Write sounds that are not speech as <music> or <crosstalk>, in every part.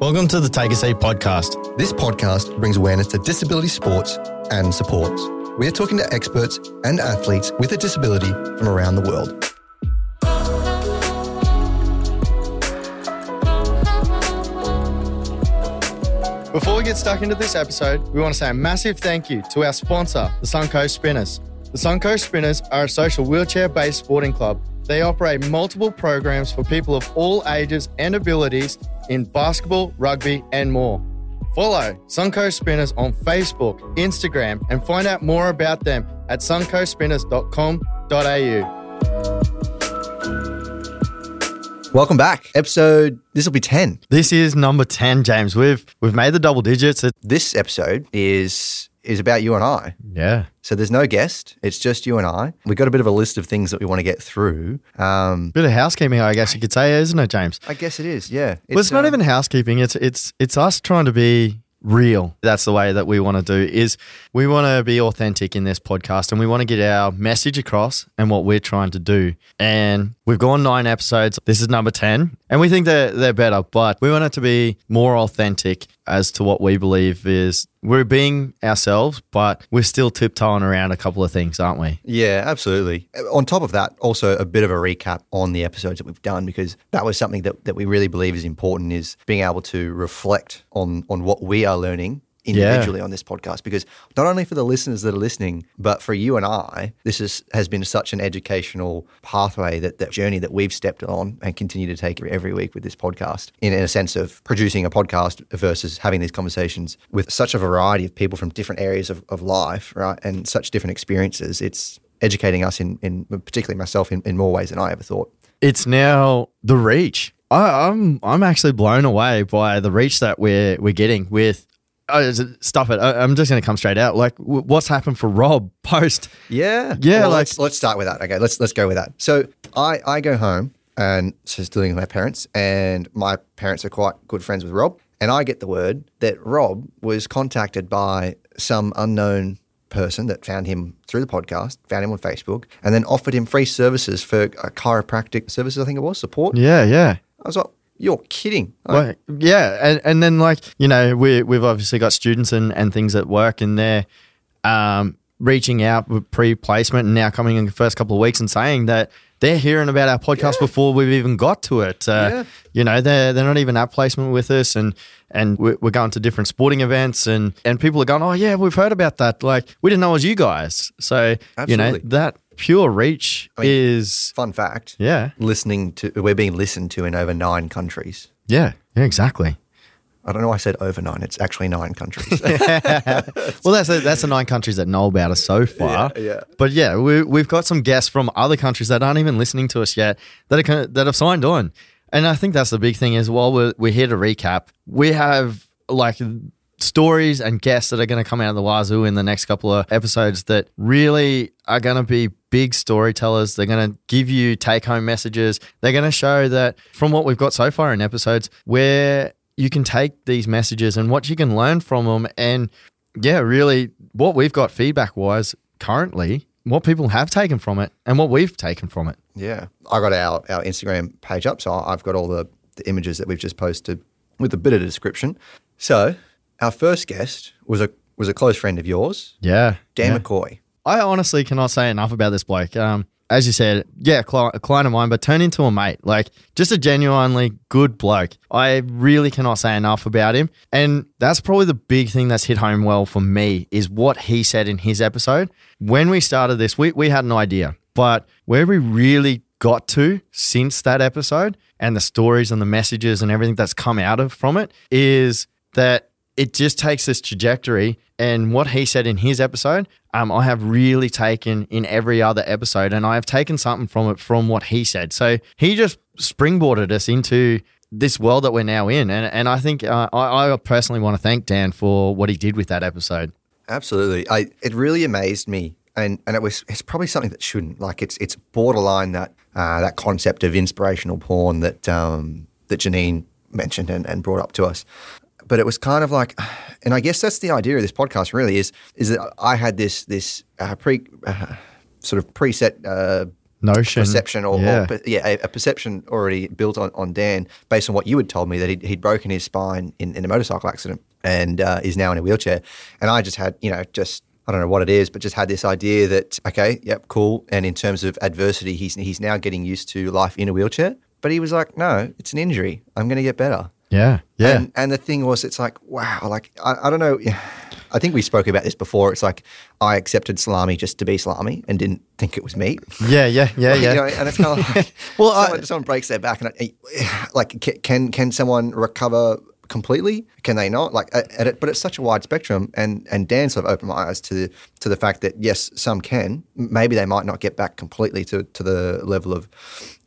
Welcome to the Take a Seat podcast. This podcast brings awareness to disability sports and supports. We are talking to experts and athletes with a disability from around the world. Before we get stuck into this episode, we want to say a massive thank you to our sponsor, the Suncoast Spinners. The Suncoast Spinners are a social wheelchair based sporting club. They operate multiple programs for people of all ages and abilities in basketball, rugby, and more. Follow Suncoast Spinners on Facebook, Instagram, and find out more about them at suncoastspinners.com.au. Welcome back. Episode, this will be 10. This is number 10, James. We've we've made the double digits. This episode is is about you and I. yeah. So there's no guest. It's just you and I. We've got a bit of a list of things that we want to get through. Um, Bit of housekeeping, I guess you could say, isn't it, James? I guess it is, yeah. well, it's not uh, even housekeeping. It's it's it's us trying to be real. That's the way that we want to do. Is we want to be authentic in this podcast, and we want to get our message across and what we're trying to do. And we've gone nine episodes. This is number ten, and we think they're they're better, but we want it to be more authentic as to what we believe is we're being ourselves, but we're still tiptoeing around a couple of things, aren't we? Yeah, absolutely. On top of that, also a bit of a recap on the episodes that we've done because that was something that, that we really believe is important is being able to reflect on on what we are learning individually on this podcast because not only for the listeners that are listening but for you and I this is has been such an educational pathway that that journey that we've stepped on and continue to take every week with this podcast in, in a sense of producing a podcast versus having these conversations with such a variety of people from different areas of, of life right and such different experiences it's educating us in, in particularly myself in, in more ways than I ever thought it's now the reach. I, I'm I'm actually blown away by the reach that we're we're getting with. Oh, stop it! I, I'm just going to come straight out. Like, w- what's happened for Rob <laughs> post? Yeah, Yeah, Well, like- let's let's start with that. Okay, let's let's go with that. So I I go home and so still living with my parents, and my parents are quite good friends with Rob, and I get the word that Rob was contacted by some unknown person that found him through the podcast, found him on Facebook, and then offered him free services for a chiropractic services. I think it was support. Yeah, yeah. I was like, you're kidding. Like, Well, yeah, and, and then like you know we we've obviously got students and, and things at work, and they're um, reaching out with pre placement, and now coming in the first couple of weeks and saying that they're hearing about our podcast before we've even got to it. Uh, Yeah. You know, they're they're not even at placement with us, and and we're, we're going to different sporting events, and and people are going, oh yeah, we've heard about that. Like we didn't know it was you guys. So you know that pure reach mean- is fun fact. yeah, Listening to we're being listened to in over nine countries. yeah, yeah, exactly. I don't know why I said over nine. It's actually nine countries. <laughs> <laughs> Well, that's a, that's the nine countries that know about us so far. Yeah, yeah. But yeah, we, we've got some guests from other countries that aren't even listening to us yet that are that have signed on, and I think that's the big thing is while we're we're here to recap, we have like stories and guests that are going to come out of the wazoo in the next couple of episodes that really are going to be big storytellers. They're going to give you take home messages. They're going to show that from what we've got so far in episodes, where you can take these messages and what you can learn from them. And yeah, really, what we've got feedback wise currently, what people have taken from it and what we've taken from it. Yeah, I got our, our Instagram page up, so I've got all the, the images that we've just posted with a bit of description. So our first guest was a was a close friend of yours, Yeah. Dan yeah. McCoy. I honestly cannot say enough about this bloke. Um, as you said, yeah, a client of mine, but turned into a mate. Like, just a genuinely good bloke. I really cannot say enough about him. And that's probably the big thing that's hit home well for me is what he said in his episode. When we started this, we, we had an idea, but where we really got to since that episode and the stories and the messages and everything that's come out of from it is that it just takes this trajectory. And what he said in his episode, um, I have really taken in every other episode, and I have taken something from it from what he said. So he just springboarded us into this world that we're now in, and and I think uh, I, I personally want to thank Dan for what he did with that episode. Absolutely, I it really amazed me, and and it was it's probably something that shouldn't like it's it's borderline that uh, that concept of inspirational porn that um, that Janine mentioned and, and brought up to us. But it was kind of like, <sighs> and I guess that's the idea of this podcast. Really, is is that I had this this uh, pre uh, sort of preset uh, notion, perception, or yeah, or, yeah a, a perception already built on, on Dan based on what you had told me that he'd, he'd broken his spine in, in a motorcycle accident and uh, is now in a wheelchair. And I just had, you know, just I don't know what it is, but just had this idea that okay, yep, cool. And in terms of adversity, he's he's now getting used to life in a wheelchair. But he was like, no, it's an injury. I'm going to get better. Yeah, yeah, And, and the thing was, it's like, wow, like, I, I don't know. I think we spoke about this before. It's like I accepted salami just to be salami and didn't think it was meat. yeah, yeah, yeah, You yeah. know, and it's kind of like, <laughs> Well, I- someone, someone breaks their back, and I, like, can can someone recover completely? Can they not? Like, it, but it's such a wide spectrum, and and Dan sort of opened my eyes to to the fact that yes, some can. Maybe they might not get back completely to to the level of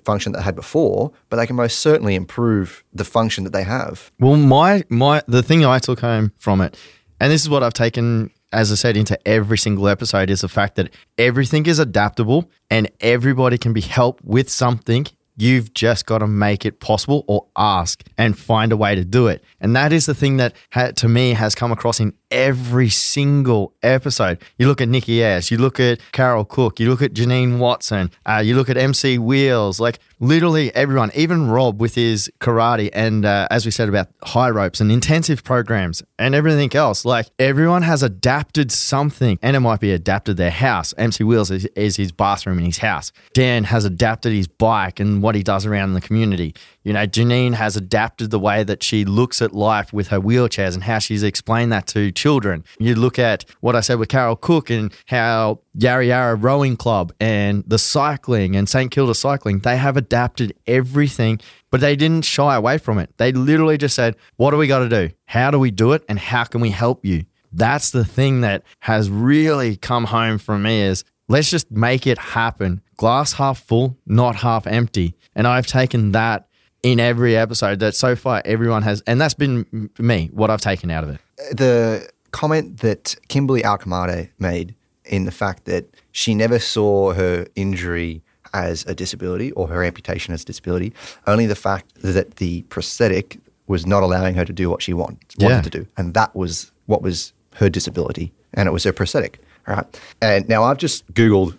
function that they had before, but they can most certainly improve the function that they have. Well, my my the thing I took home from it, and this is what I've taken, as I said, into every single episode, is the fact that everything is adaptable and everybody can be helped with something. You've just got to make it possible or ask and find a way to do it. And that is the thing that to me has come across in every single episode. You look at Nikki Ayers, you look at Carol Cooke, you look at Janine Watson, uh, you look at MC Wheels, like literally everyone, even Rob with his karate and uh, as we said about high ropes and intensive programs and everything else. Like everyone has adapted something, and it might be adapted their house. MC Wheels is, is his bathroom in his house. Dan has adapted his bike and what he does around the community. You know, Janine has adapted the way that she looks at life with her wheelchairs and how she's explained that to children. You look at what I said with Carol Cooke and how Yarra Yarra Rowing Club and the cycling and St Kilda Cycling, they have adapted everything, but they didn't shy away from it. They literally just said, What do we got to do? How do we do it? And how can we help you? That's the thing that has really come home for me is let's just make it happen. Glass half full, not half empty. And I've taken that in every episode that so far everyone has, and that's been me, what I've taken out of it. the comment that Kimberly Alkemade made in the fact that she never saw her injury as a disability or her amputation as a disability, only the fact that the prosthetic was not allowing her to do what she want, wanted Yeah. to do. And that was what was her disability, and it was her prosthetic. Right. And now I've just Googled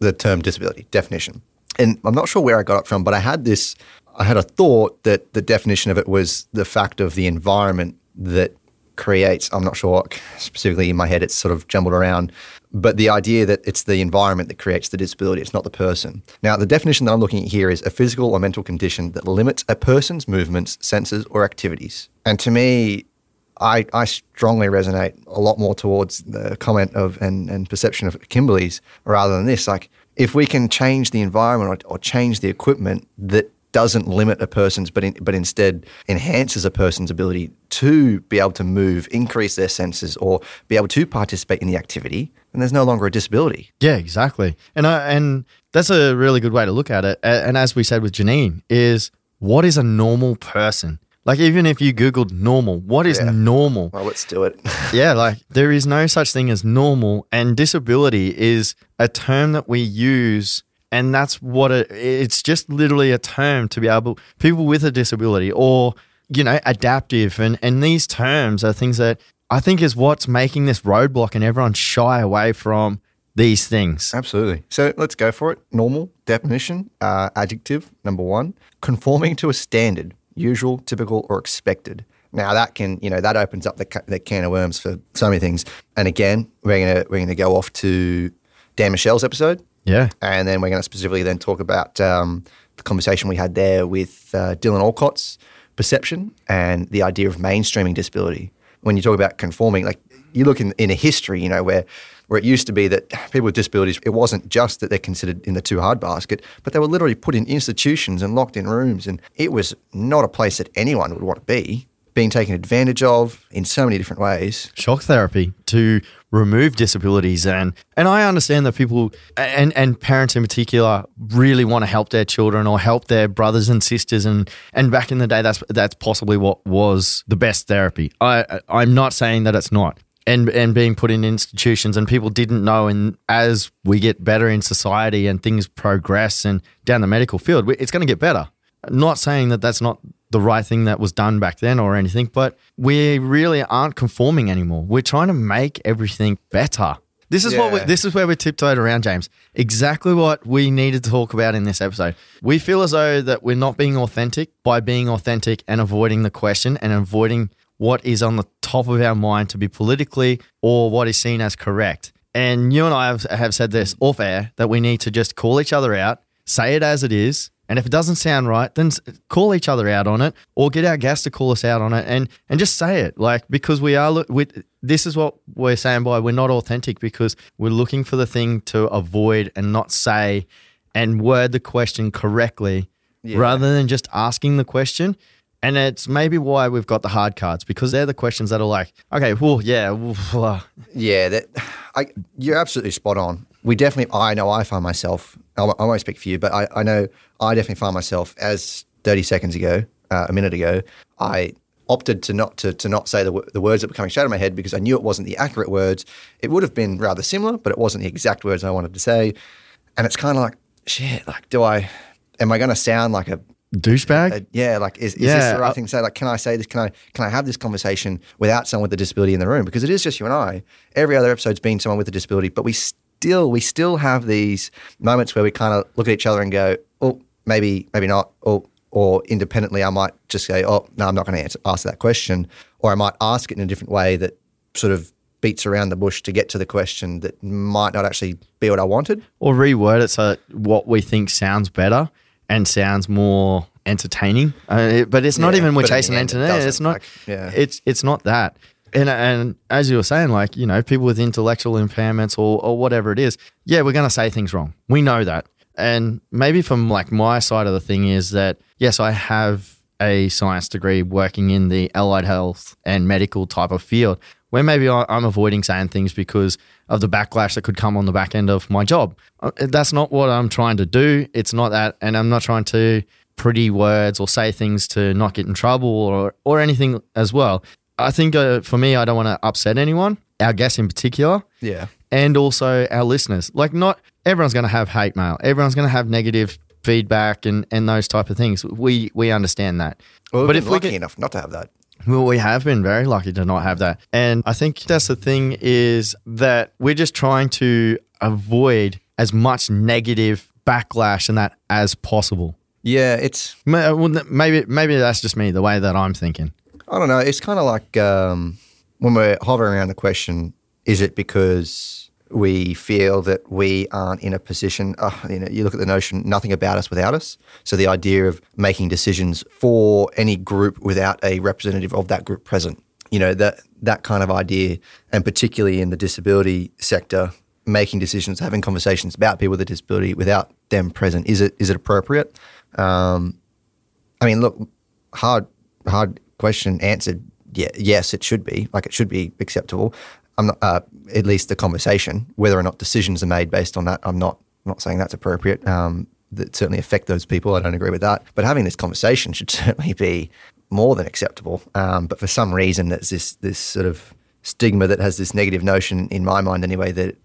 the term disability definition. And I'm not sure where I got it from, but I had this, I had a thought that the definition of it was the fact of the environment that creates, I'm not sure what, specifically in my head, it's sort of jumbled around, but the idea that it's the environment that creates the disability, it's not the person. Now, the definition that I'm looking at here is a physical or mental condition that limits a person's movements, senses, or activities. And to me, I, I strongly resonate a lot more towards the comment of and, and perception of Kimberly's rather than this. Like, if we can change the environment or, or change the equipment that doesn't limit a person's, but in, but instead enhances a person's ability to be able to move, increase their senses, or be able to participate in the activity, then there's no longer a disability. Yeah, exactly. And I, and that's a really good way to look at it. And as we said with Janine, is what is a normal person? Like even if you googled normal, what is Yeah. normal? Well, let's do it. <laughs> Yeah, like there is no such thing as normal, and disability is a term that we use, and that's what it, it's just literally a term to be able people with a disability or you know adaptive, and and these terms are things that I think is what's making this roadblock, and everyone shy away from these things. Absolutely. So let's go for it. Normal definition, uh, adjective number one, conforming to a standard, usual, typical, or expected. Now that can, you know, that opens up the, the can of worms for so many things. And again, we're gonna we're gonna go off to Dan Michelle's episode, Yeah, and then we're gonna specifically then talk about um, the conversation we had there with uh, Dylan Alcott's perception and the idea of mainstreaming disability. When you talk about conforming, like you look in, in a history, you know, where where it used to be that people with disabilities, it wasn't just that they're considered in the too hard basket, but they were literally put in institutions and locked in rooms, and it was not a place that anyone would want to be. Being taken advantage of in so many different ways. shock therapy to remove disabilities and and I understand that people and and parents in particular really want to help their children or help their brothers and sisters and and back in the day that's that's possibly what was the best therapy. I I'm not saying that it's not. And and being put in institutions and people didn't know and as we get better in society and things progress and down the medical field it's going to get better. Not saying that that's not the right thing that was done back then or anything, but we really aren't conforming anymore. We're trying to make everything better. This is what we, Yeah. this is where we tiptoed around, James. Exactly what we needed to talk about in this episode. We feel as though that we're not being authentic by being authentic and avoiding the question and avoiding what is on the top of our mind to be politically or what is seen as correct. And you and I have, have said this off air that we need to just call each other out, say it as it is, and if it doesn't sound right, then call each other out on it, or get our guests to call us out on it, and and just say it. Like because we are, we, this is what we're saying by we're not authentic because we're looking for the thing to avoid and not say, and word the question correctly, Yeah. rather than just asking the question. And it's maybe why we've got the hard cards because they're the questions that are like, okay, well, yeah, well, Yeah, that I, you're absolutely spot on. We definitely, I know I find myself, I won't- speak for you, but I, I know I definitely find myself as 30 seconds ago, uh, a minute ago, I opted to not to, to not say the, the words that were coming straight out of my head because I knew it wasn't the accurate words. It would have been rather similar, but it wasn't the exact words I wanted to say. And it's kind of like, shit, like, do I, am I going to sound like a douchebag. uh, yeah, like is, is Yeah, this the right I- thing to say? Like, can I say this? Can I can I have this conversation without someone with a disability in the room? Because it is just you and I. Every other episode's been someone with a disability, but we still we still have these moments where we kind of look at each other and go, oh, maybe maybe not, or or independently, I might just say, oh, no, I'm not going to answer ask that question, or I might ask it in a different way that sort of beats around the bush to get to the question that might not actually be what I wanted. or reword it so that what we think sounds better and sounds more entertaining. Uh, but it's not Yeah, even we're but in the chasing it entertainment. doesn't, It's not. like, yeah. It's it's not that. And and as you were saying, like you know, people with intellectual impairments or or whatever it is, yeah, we're gonna say things wrong. We know that. And maybe from like my side of the thing is that yes, I have a science degree working in the allied health and medical type of field where maybe I'm avoiding saying things because of the backlash that could come on the back end of my job. Uh, That's not what I'm trying to do. It's not that. And I'm not trying to pretty words or say things to not get in trouble or, or anything as well. I think uh, for me, I don't want to upset anyone, our guests in particular Yeah. and also our listeners. Like, not everyone's going to have hate mail. Everyone's going to have negative feedback and, and those type of things. We we understand that. Well, but if we lucky get, enough not to have that. well, we have been very lucky to not have that. And I think that's the thing is that we're just trying to avoid as much negative backlash and that as possible. Yeah, it's well, Maybe maybe that's just me, the way that I'm thinking. I don't know. It's kind of like um, when we're hovering around the question: Is it because we feel that we aren't in a position? Uh, you know, you look at the notion: nothing about us without us. So the idea of making decisions for any group without a representative of that group present. You know that that kind of idea, and particularly in the disability sector, making decisions, having conversations about people with a disability without them present. Is it is it appropriate? Um, I mean, look, hard, hard question answered. Yeah, yes, it should be. Like, it should be acceptable. I'm not, uh, at least the conversation, whether or not decisions are made based on that. I'm not, not saying that's appropriate. Um, that certainly affect those people. I don't agree with that. But having this conversation should <laughs> certainly be more than acceptable. Um, but for some reason, there's this this sort of stigma that has this negative notion in my mind, anyway, that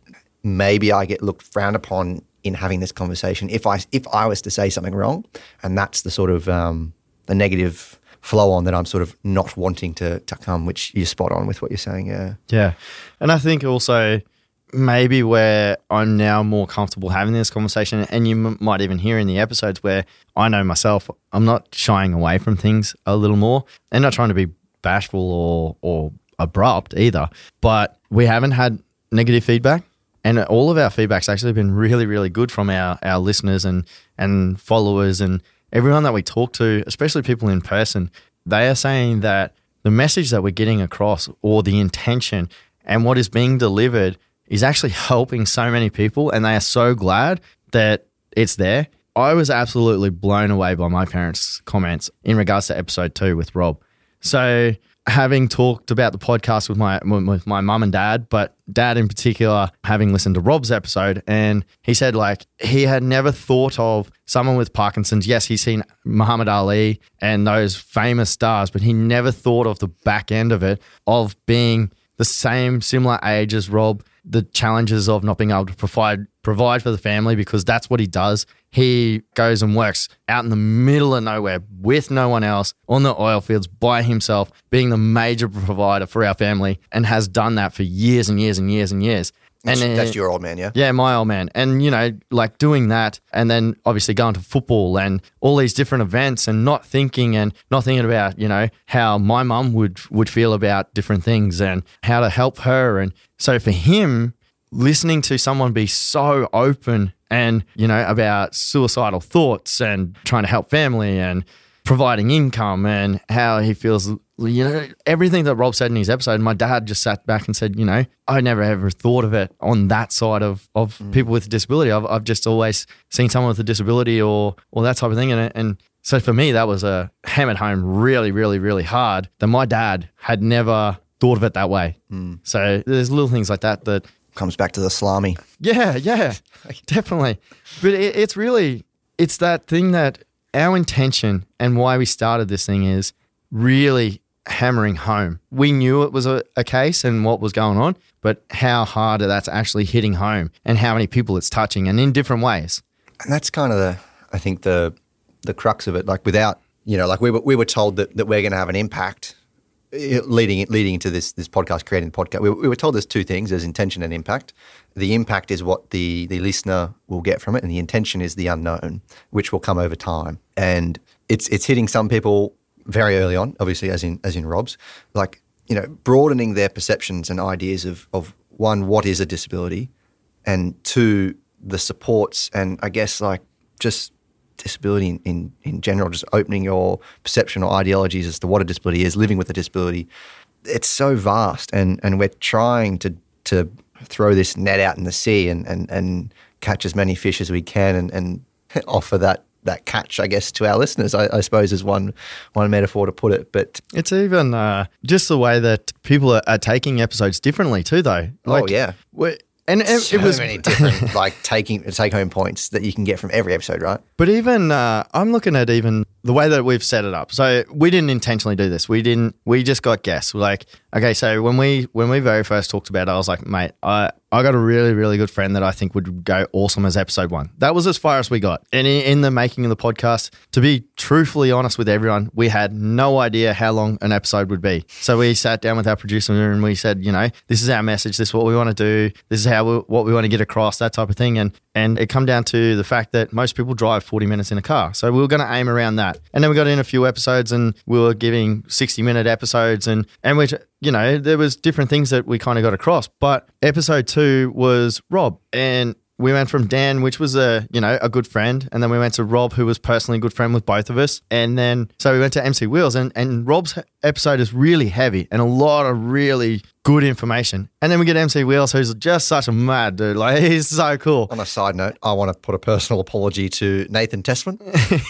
maybe I get looked frowned upon in having this conversation if I if I was to say something wrong, and that's the sort of um, the negative flow on that I'm sort of not wanting to to come, which you're spot on with what you're saying. Yeah, Yeah. And I think also maybe where I'm now more comfortable having this conversation, and you m- might even hear in the episodes where I know myself, I'm not shying away from things a little more and not trying to be bashful or, or abrupt either. But we haven't had negative feedback. And all of our feedback's actually been really, really good from our, our listeners and, and followers and everyone that we talk to, especially people in person. They are saying that the message that we're getting across or the intention and what is being delivered is actually helping so many people. And they are so glad that it's there. I was absolutely blown away by my parents' comments in regards to episode two with Rob. So having talked about the podcast with my with my mum and dad, but dad in particular, having listened to Rob's episode, and he said like he had never thought of someone with Parkinson's. Yes, he's seen Muhammad Ali and those famous stars, but he never thought of the back end of it of being the same similar age as Rob, the challenges of not being able to provide provide for the family because that's what he does. He goes and works out in the middle of nowhere with no one else on the oil fields by himself, being the major provider for our family and has done that for years and years and years and years. That's, And, uh, that's your old man, yeah. Yeah, my old man. And, you know, like doing that and then obviously going to football and all these different events and not thinking and not thinking about, you know, how my mum would would feel about different things and how to help her. And so for him, listening to someone be so open and, you know, about suicidal thoughts and trying to help family and providing income and how he feels you know everything that rob said in his episode my dad just sat back and said you know i never ever thought of it on that side of, of mm. people with disability. I've, I've just always seen someone with a disability or or that type of thing. And, and so for me that was a hammered home really really really hard that my dad had never thought of it that way. Mm. So there's little things like that that Comes back to the salami. yeah, yeah, <laughs> definitely. But it, it's really it's that thing that our intention and why we started this thing is really hammering home. We knew it was a, a case and what was going on, but how hard that's actually hitting home and how many people it's touching and in different ways. and that's kind of the I think the the crux of it. Like without you know, like we were we were told that, that we're going to have an impact leading leading into this this podcast, creating the podcast. We, we were told there's two things: there's intention and impact. The impact is what the the listener will get from it, and the intention is the unknown, which will come over time. And it's it's hitting some people very early on, obviously, as in as in Rob's, like you know, broadening their perceptions and ideas of of one, what is a disability, and two, the supports and I guess like just disability in, in, in general, just opening your perception or ideologies as to what a disability is, living with a disability. It's so vast and, and we're trying to to throw this net out in the sea and, and, and catch as many fish as we can and, and <laughs> offer that that catch, I guess, to our listeners, I, I suppose is one one metaphor to put it. But It's even uh, just the way that people are, are taking episodes differently too, though. oh yeah. And it, So it was many different <laughs> like taking take home points that you can get from every episode, right? But even uh, I'm looking at even the way that we've set it up. So we didn't intentionally do this. We didn't. We just got guests. Like, okay, so when we when we very first talked about it, I was like, mate, I I got a really really good friend that I think would go awesome as episode one. That was as far as we got. And in, in the making of the podcast, to be truthfully honest with everyone, we had no idea how long an episode would be. So we sat down with our producer and we said, you know, this is our message. This is what we want to do. This is how we, what we want to get across. That type of thing. And and it come down to the fact that most people drive 40 minutes in a car. So we were going to aim around that. And then we got in a few episodes and we were giving 60 minute episodes and, and we, you know, there was different things that we kind of got across. But episode two was Rob and we went from Dan, which was a you know a good friend, and then we went to Rob, who was personally a good friend with both of us, and then so we went to MC Wheels, and and Rob's episode is really heavy and a lot of really good information, and then we get MC Wheels, who's just such a mad dude, like <laughs> he's so cool. On a side note, I want to put a personal apology to Nathan Tessman,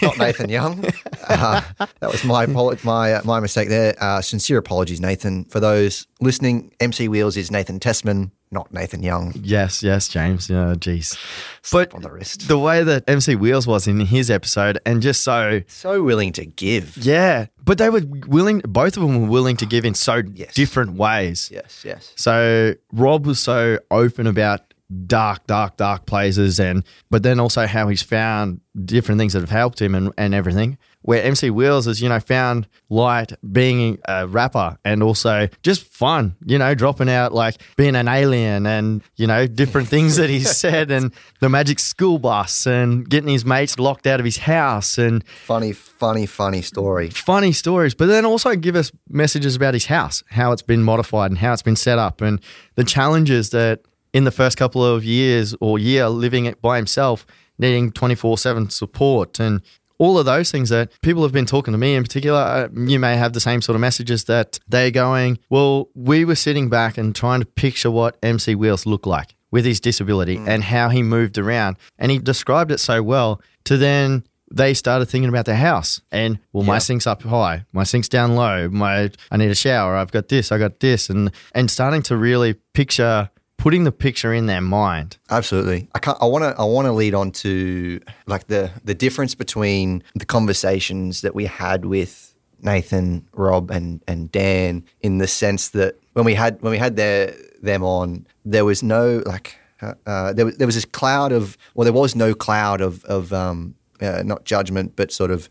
not Nathan <laughs> Young. Uh, that was my my uh, my mistake there. Uh, sincere apologies, Nathan. For those listening, MC Wheels is Nathan Tessman, not Nathan Young. Yes, yes, James. Yeah, jeez. Slap But on the wrist. the way that MC Wheels was in his episode, and just so So willing to give. yeah, but they were willing. Both of them were willing to give in so Yes. different ways. Yes, yes. So Rob was so open about dark, dark, dark places, and but then also how he's found different things that have helped him and, and everything. Where MC Wheels has, you know, found light being a rapper and also just fun, you know, dropping out like being an alien and, you know, different things that he's <laughs> said and the magic school bus and getting his mates locked out of his house and Funny, funny, funny story. funny stories, but then also give us messages about his house, how it's been modified and how it's been set up, and the challenges that in the first couple of years or year living it by himself, needing 24 7 support and all of those things that people have been talking to me in particular. uh, You may have the same sort of messages that they're going, well, we were sitting back and trying to picture what MC Wheels looked like with his disability and how he moved around. And he described it so well to then they started thinking about their house and well my sink's up high. My sink's down low. My i need a shower. I've got this. I got this. And and starting to really picture putting the picture in their mind Absolutely. I can't. I want to. I want to lead on to like the the difference between the conversations that we had with Nathan, Rob, and and Dan in the sense that when we had when we had their them on, there was no like uh, uh, there was there was this cloud of well, there was no cloud of of um, uh, not judgment, but sort of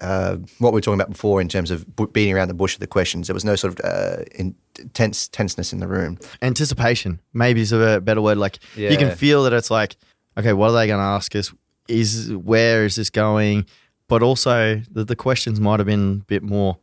uh, what we were talking about before in terms of bu- beating around the bush of the questions. There was no sort of uh, in tense tenseness in the room. Anticipation, maybe is a better word. Like you can feel that it's like, okay, what are they going to ask us? Is where is this going? But also the, the questions might have been a bit more.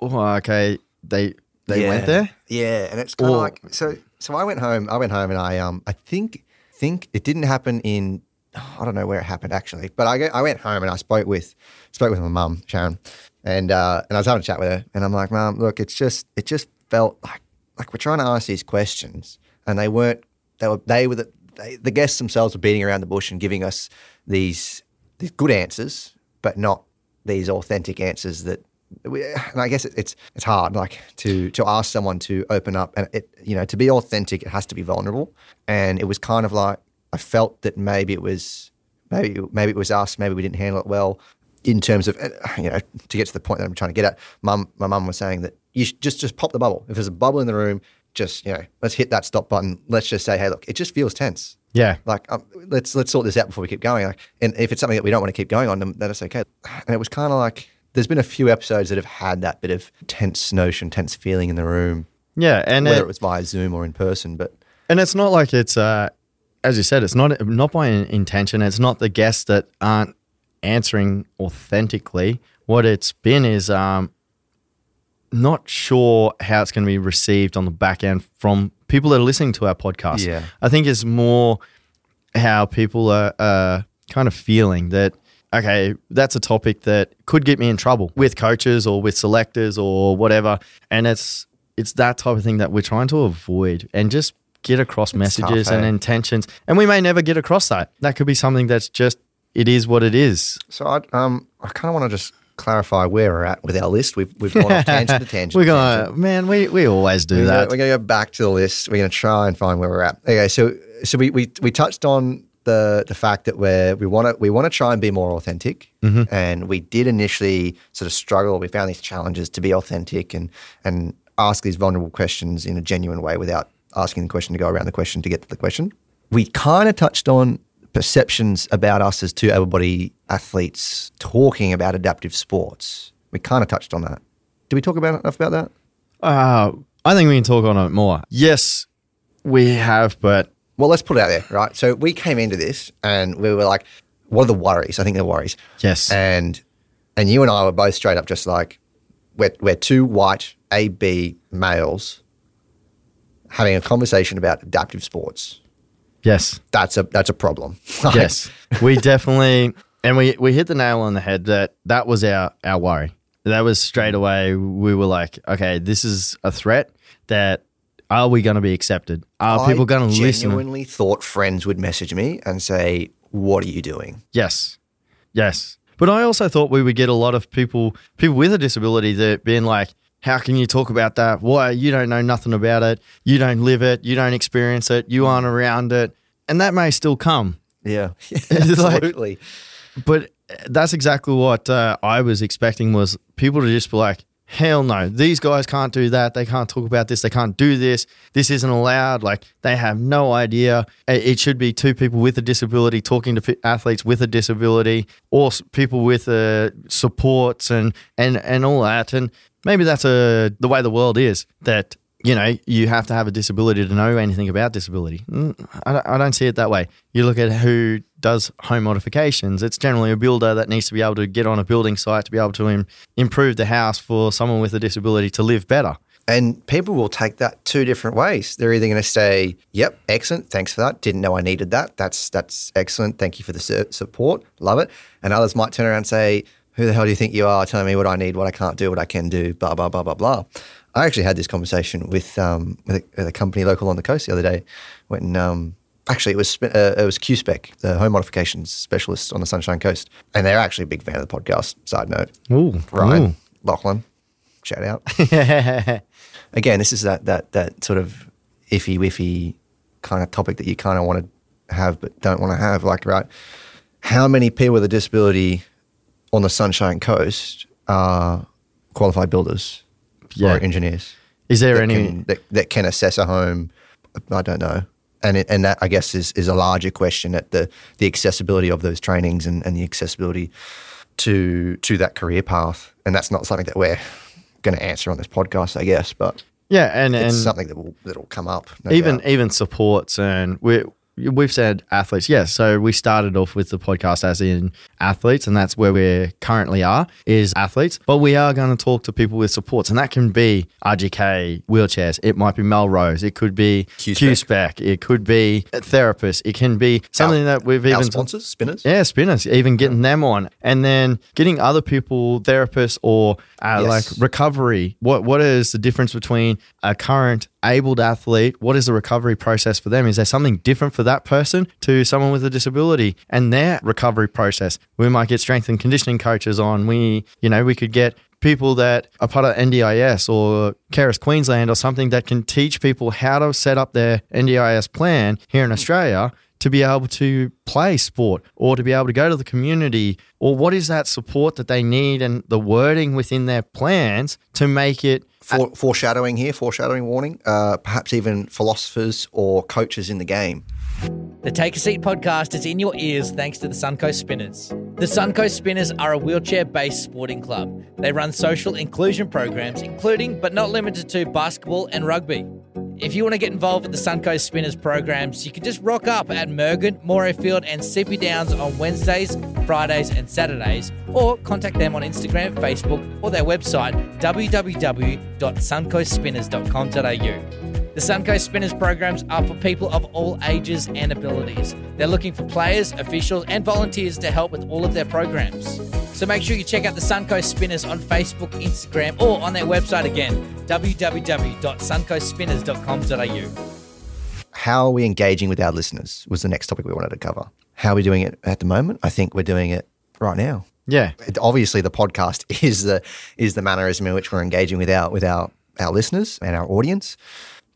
Oh, okay, they they went there. Yeah, and it's kind of like so. So I went home. I went home, and I um I think think it didn't happen in I don't know where it happened actually, but I I went home and I spoke with spoke with my mum Sharon, and uh, and I was having a chat with her, and I'm like, Mum, look, it's just it just felt like like we're trying to ask these questions, and they weren't they were they were the they, the guests themselves were beating around the bush and giving us these these good answers, but not these authentic answers that and I guess it, it's it's hard like to to ask someone to open up and it you know to be authentic it has to be vulnerable and it was kind of like I felt that maybe it was maybe maybe it was us maybe we didn't handle it well in terms of you know to get to the point that I'm trying to get at mum my mum was saying that you should just just pop the bubble if there's a bubble in the room just you know let's hit that stop button let's just say hey look it just feels tense Yeah, like um, let's let's sort this out before we keep going. Like, and if it's something that we don't want to keep going on, then that's okay. And it was kind of like there's been a few episodes that have had that bit of tense notion, tense feeling in the room, yeah, and whether it- it was via Zoom or in person. But And it's not like it's, uh, as you said, it's not not by intention. It's not the guests that aren't answering authentically. What it's been is um, not sure how it's going to be received on the back end from people that are listening to our podcast. Yeah. I think it's more how people are uh, kind of feeling that. Okay, that's a topic that could get me in trouble with coaches or with selectors or whatever, and it's it's that type of thing that we're trying to avoid and just get across messages tough, and eh? intentions. And we may never get across that. That could be something that's just it is what it is. so I um I kind of want to just clarify where we're at with our list. We've we've gone off tangent to <laughs> tangent. We're gonna tangent. man, we we always do We're that. gonna, we're gonna go back to the list. We're gonna try and find where we're at. Okay, so so we we, we touched on the the fact that we're we want to we want to try and be more authentic, and we did initially sort of struggle. We found these challenges to be authentic and and ask these vulnerable questions in a genuine way without asking the question to go around the question to get to the question. We kind of touched on perceptions about us as two able body athletes talking about adaptive sports. We kind of touched on that. Did we talk about enough about that? Uh, I think we can talk on it more. Yes, we have, but Well, let's put it out there, right? So we came into this and we were like, what are the worries? I think they're worries. yes, And and you and I were both straight up just like, we're, we're two white AB males having a conversation about adaptive sports. yes, That's a that's a problem. <laughs> yes. we definitely and we we hit the nail on the head that that was our our worry. That was straight mm. away. We were like, okay, this is a threat. That are we going to be accepted? Are people going to listen? I genuinely thought friends would message me and say, what are you doing? Yes, yes. But I also thought we would get a lot of people, people with a disability, that being like, "How can you talk about that? Why you don't know nothing about it? You don't live it. You don't experience it. You aren't around it." And that may still come, Yeah, <laughs> <laughs> It's like- absolutely. but that's exactly what uh, I was expecting was people to just be like, "Hell no, these guys can't do that. They can't talk about this. They can't do this. This isn't allowed. Like they have no idea. It it should be two people with a disability talking to athletes with a disability, or people with uh, supports and and and all that. And maybe that's a the way the world is that." You know, you have to have a disability to know anything about disability. Mm, I don't, I don't see it that way. You look at who does home modifications. It's generally a builder that needs to be able to get on a building site to be able to Im- improve the house for someone with a disability to live better. And people will take that two different ways. They're either going to say, "Yep, excellent, thanks for that. Didn't know I needed that. That's that's excellent. Thank you for the su- support. Love it." And others might turn around and say, "Who the hell do you think you are? Telling me what I need, what I can't do, what I can do." Blah blah blah blah blah. I actually had this conversation with um, with, a, with a company local on the coast the other day. When um, actually it was uh, it was QSpec, the home modifications specialist on the Sunshine Coast, and they're actually a big fan of the podcast. Side note, Ooh, Ryan Lachlan, shout out <laughs> again, this is that that that sort of iffy wiffy kind of topic that you kind of want to have but don't want to have. Like, right, how many people with a disability on the Sunshine Coast are qualified builders Yeah. or engineers Is there that any? can, that, that can assess a home? I don't know. And, it, and that I guess is, is a larger question at the, the accessibility of those trainings and, and the accessibility to to that career path. And that's not something that we're going to answer on this podcast, I guess. But Yeah, and it's and something that will that'll come up. no even doubt. even supports and we we've said athletes yes so we started off with the podcast as in athletes and that's where we currently are is athletes but we are going to talk to people with supports and that can be rgk wheelchairs it might be melrose it could be Q-Spec. q-spec it could be a therapist it can be something that we've our even sponsors, spinners. yeah, spinners, even getting them on, and then getting other people, therapists or uh, Yes. like recovery. What what is the difference between a current abled athlete? What is the recovery process for them? Is there something different for that person to someone with a disability and their recovery process? We might get strength and conditioning coaches on. We, you know, we could get people that are part of NDIS or Carers Queensland or something that can teach people how to set up their NDIS plan here in Australia to be able to play sport or to be able to go to the community or what is that support that they need and the wording within their plans to make it For, foreshadowing here, foreshadowing warning. Uh, perhaps even philosophers or coaches in the game. The Take a Seat podcast is in your ears thanks to the Suncoast Spinners. The Suncoast Spinners are a wheelchair based sporting club. They run social inclusion programs, including but not limited to basketball and rugby. If you want to get involved with the Suncoast Spinners programs, you can just rock up at Mergen, Morayfield, and Sippy Downs on Wednesdays, Fridays, and Saturdays, or contact them on Instagram, Facebook, or their website www.suncoastspinners.com.au. The Suncoast Spinners programs are for people of all ages and abilities. They're looking for players, officials, and volunteers to help with all of their programs. So make sure you check out the Suncoast Spinners on Facebook, Instagram, or on their website again, www.suncoastspinners.com.au. How are we engaging with our listeners was the next topic we wanted to cover. How are we doing it at the moment? I think we're doing it right now. yeah It- obviously, the podcast <laughs> is the is the mannerism in which we're engaging with our with our our listeners and our audience.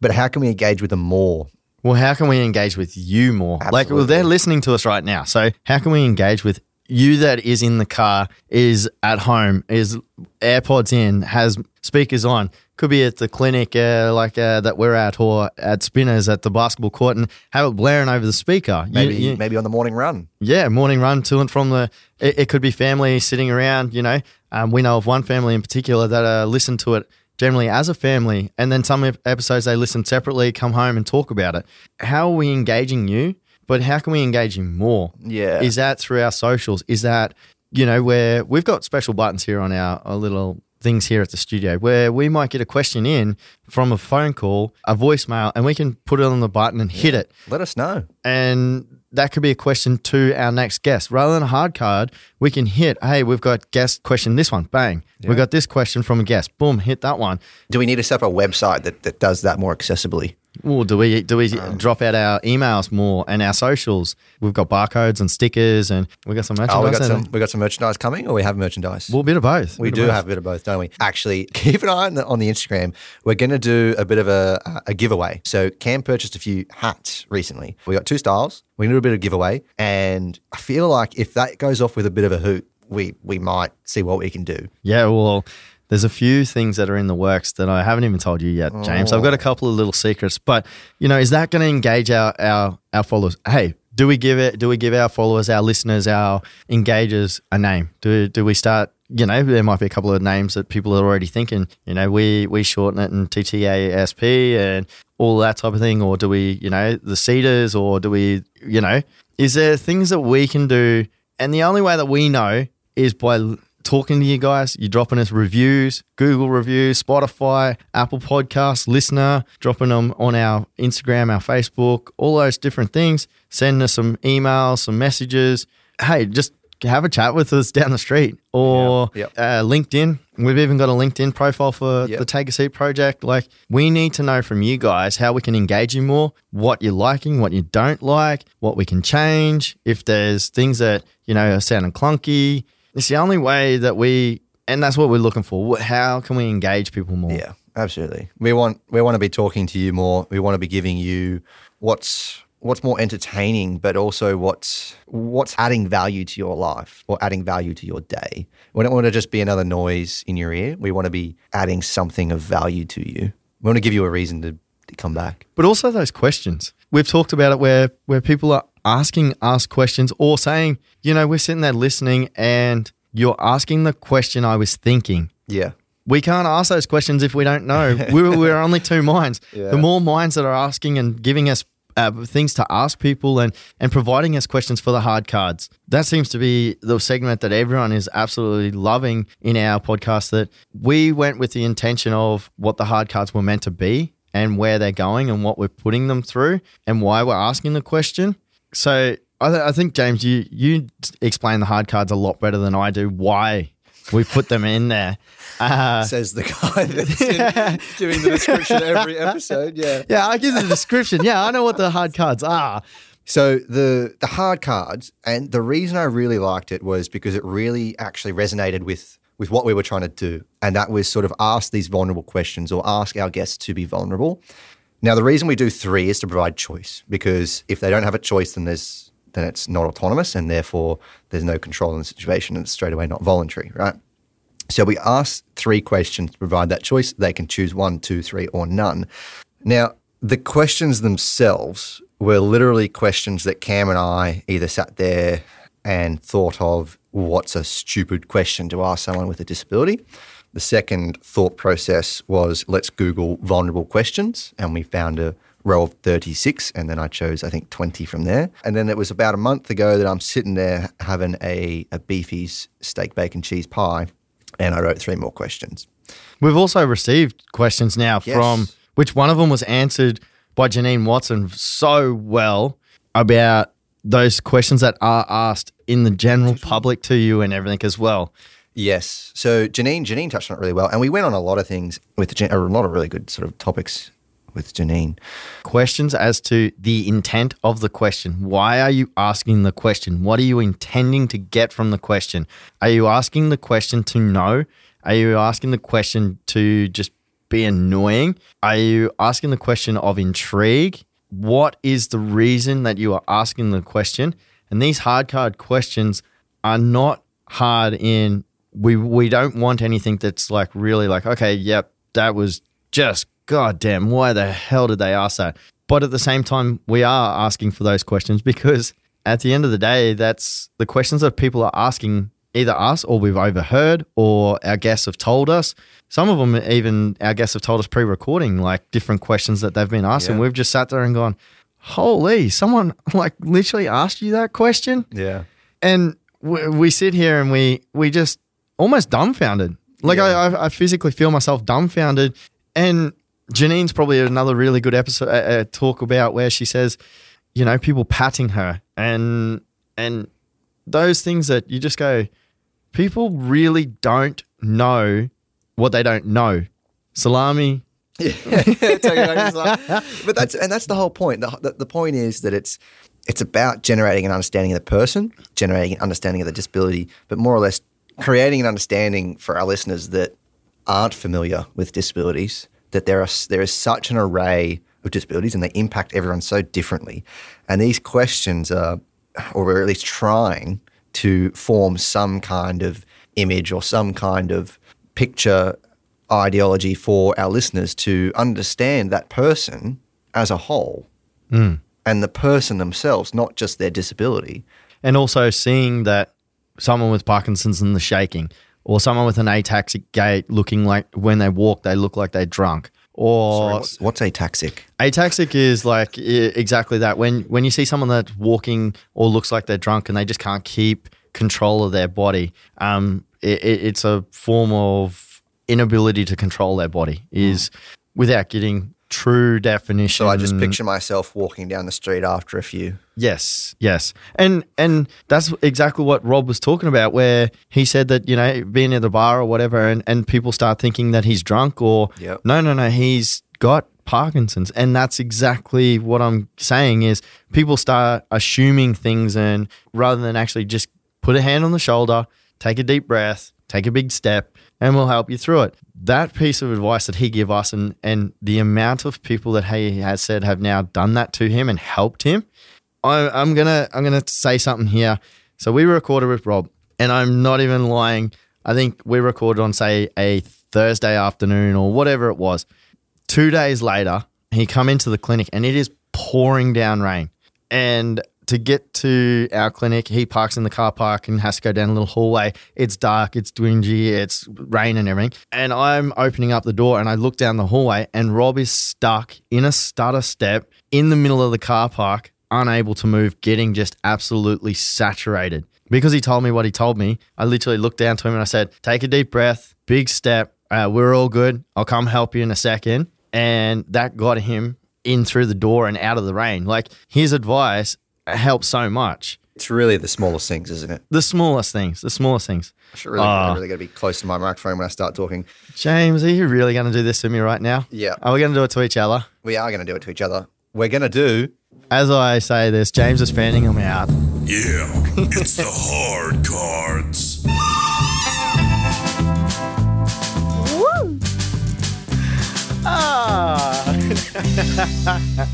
But how can we engage with them more? well how can we engage with you more like well they're listening to us right now so how can we engage with you that is in the car is at home is airpods in has speakers on could be at the clinic uh, like uh, that we're at or at spinners at the basketball court and have it blaring over the speaker Maybe you- maybe on the morning run. Yeah, morning run to and from the. It, it could be family sitting around. You know, um, we know of one family in particular that uh, listen to it generally as a family, and then some episodes they listen separately, come home and talk about it. How are we engaging you? But how can we engage you more? Yeah. is that through our socials? Is that you know where we've got special buttons here on our, our little things here at the studio where we might get a question in from a phone call, a voicemail, and we can put it on the button and hit it Let us know. and that could be a question to our next guest. Rather than a hard card, we can hit, hey, we've got guest question this one, bang. We've got this question from a guest, boom, hit that one. Do we need to set up a website that, that does that more accessibly? Or do we do we Um, drop out our emails more and our socials? We've got barcodes and stickers, and we got some merchandise. Oh, we got some we got some merchandise coming, or we have merchandise. Well, a bit of both. We do both. have a bit of both, don't we? Actually, <laughs> keep an eye on the, on the Instagram. We're going to do a bit of a, a giveaway. So Cam purchased a few hats recently. We got two styles. We're going to do a bit of giveaway. And I feel like if that goes off with a bit of a hoot, we, we might see what we can do. Yeah, well, there's a few things that are in the works that I haven't even told you yet, James. I've got a oh. couple of little secrets, but you know, is that going to engage our our our followers? Hey, do we give it? Do we give our followers, our listeners, our engagers a name? Do do we start? You know, there might be a couple of names that people are already thinking. You know, we we shorten it in TTASP and all that type of thing, or do we, you know, the Cedars, or do we, you know, is there things that we can do? And the only way that we know is by talking to you guys. You're dropping us reviews, Google reviews, Spotify, Apple Podcasts, listener, dropping them on our Instagram, our Facebook, all those different things. Sending us some emails, some messages. Hey, just have a chat with us <laughs> down the street or Yeah. Yep. uh, LinkedIn. We've even got a LinkedIn profile for Yep. the Take a Seat project. Like, we need to know from you guys how we can engage you more, what you're liking, what you don't like, what we can change. If there's things that, you know, are sounding clunky, it's the only way that we, and that's what we're looking for. How can we engage people more? Yeah, absolutely. We want we want to be talking to you more. We want to be giving you what's what's more entertaining, but also what's what's adding value to your life or adding value to your day. We don't want to just be another noise in your ear. We want to be adding something of value to you. We want to give you a reason to, to come back. but also those questions. We've talked about it where where people are asking us questions or saying, you know, we're sitting there listening and you're asking the question I was thinking. Yeah. we can't ask those questions if we don't know. <laughs> we're, we're only two minds. Yeah. The more minds that are asking and giving us uh, things to ask people and and providing us questions for the hard cards. That seems to be the segment that everyone is absolutely loving in our podcast. That we went with the intention of what the hard cards were meant to be and where they're going and what we're putting them through and why we're asking the question. So I, th- I think James, you you explain the hard cards a lot better than I do. Why we put them in there? Uh, <laughs> Says the guy that's in, <laughs> doing the description every episode. Yeah. <laughs> yeah, I give the description. Yeah, I know what the hard cards are. So the the hard cards, and the reason I really liked it was because it really actually resonated with with what we were trying to do, and that was sort of ask these vulnerable questions or ask our guests to be vulnerable. Now, the reason we do three is to provide choice, because if they don't have a choice, then there's then it's not autonomous, and therefore there's no control in the situation, and it's straight away not voluntary, right? So we ask three questions to provide that choice. They can choose one, two, three, or none. Now, the questions themselves were literally questions that Cam and I either sat there and thought of what's a stupid question to ask someone with a disability. The second thought process was let's Google vulnerable questions, and we found a row of 36, and then I chose, I think, 20 from there. And then it was about a month ago that I'm sitting there having a, a Beefy's steak, bacon, cheese pie, and I wrote three more questions. We've also received questions now Yes. from which one of them was answered by Janine Watson so well about those questions that are asked in the general public to you and everything as well. Yes. So Janine, Janine touched on it really well, and we went on a lot of things with Jan- a lot of really good sort of topics with Janine. Questions as to the intent of the question. Why are you asking the question? What are you intending to get from the question? Are you asking the question to know? Are you asking the question to just be annoying? Are you asking the question of intrigue? What is the reason that you are asking the question? And these hard card questions are not hard in we we don't want anything that's like really like okay yep that was just goddamn why the hell did they ask that but at the same time we are asking for those questions because at the end of the day that's the questions that people are asking either us or we've overheard or our guests have told us some of them even our guests have told us pre-recording like different questions that they've been asked and Yeah. we've just sat there and gone holy someone <laughs> like literally asked you that question Yeah. and we, we sit here and we we just almost dumbfounded. Like I, I, I physically feel myself dumbfounded. And Janine's probably another really good episode uh, uh, talk about where she says, you know, people patting her and and those things that you just go, people really don't know what they don't know. Salami. <laughs> but that's and that's the whole point. The, the, the point is that it's it's about generating an understanding of the person, generating an understanding of the disability, but more or less creating an understanding for our listeners that aren't familiar with disabilities that there are there is such an array of disabilities and they impact everyone so differently. And these questions are, or we're at least trying to form some kind of image or some kind of picture ideology for our listeners to understand that person as a whole hmm. and the person themselves, not just their disability. And also seeing that someone with Parkinson's and the shaking, or someone with an ataxic gait looking like when they walk, they look like they're drunk. Or Sorry, what's, what's ataxic? Ataxic is like exactly that. When when you see someone that's walking or looks like they're drunk and they just can't keep control of their body, um, it, it- it's a form of inability to control their body. Is without getting true definition. So I just picture myself walking down the street after a few. Yes, yes, and and that's exactly what Rob was talking about, where he said that you know being at the bar or whatever, and and people start thinking that he's drunk or Yep. no, no, no, he's got Parkinson's, and that's exactly what I'm saying is people start assuming things, and rather than actually just put a hand on the shoulder, take a deep breath, take a big step, and we'll help you through it. That piece of advice that he gave us, and and the amount of people that he has said have now done that to him and helped him. I, I'm gonna I'm gonna say something here. So we recorded with Rob, and I'm not even lying. I think we recorded on say a Thursday afternoon or whatever it was. Two days later, he come into the clinic and it is pouring down rain. And to get to our clinic, he parks in the car park and has to go down a little hallway. It's dark, it's dingy, it's rain and everything. And I'm opening up the door and I look down the hallway and Rob is stuck in a stutter step in the middle of the car park, unable to move, getting just absolutely saturated. Because he told me what he told me, I literally looked down to him and I said, Take a deep breath, big step. Uh, we're all good. I'll come help you in a second. And that got him in through the door and out of the rain. Like his advice helps so much. It's really the smallest things, isn't it? The smallest things, the smallest things. I should really, Ah. I really got to be close to my microphone when I start talking. James, are you really going to do this to me right now? Yeah. Are we going to do it to each other? We are going to do it to each other. We're going to do. As I say this, James is fanning him out. Yeah, <laughs> it's the hard cards.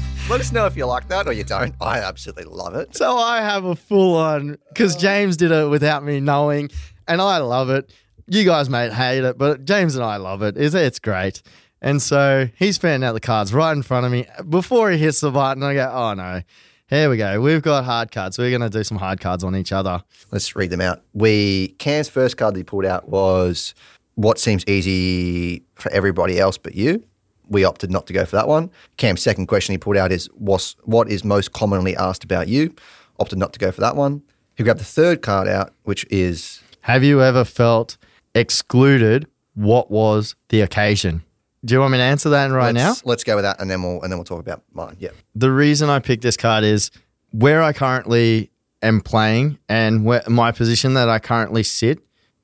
<laughs> Let us know if you like that or you don't. I absolutely love it. So I have a full on because oh. James did it without me knowing, and I love it. You guys may hate it, but James and I love it. It's, it's great. And so he's fanning out the cards right in front of me. Before he hits the button, I go, oh no. Here we go. We've got hard cards. We're going to do some hard cards on each other. Let's read them out. We Cam's first card that he pulled out was what seems easy for everybody else but you. We opted not to go for that one. Cam's second question he pulled out is what's, what is most commonly asked about you. Opted not to go for that one. He grabbed the third card out, which is Have you ever felt excluded? What was the occasion? Do you want me to answer that right now? let's, let's go with that, and then we'll and then we'll talk about mine. Yeah, the reason I picked this card is where I currently am playing and where my position that I currently sit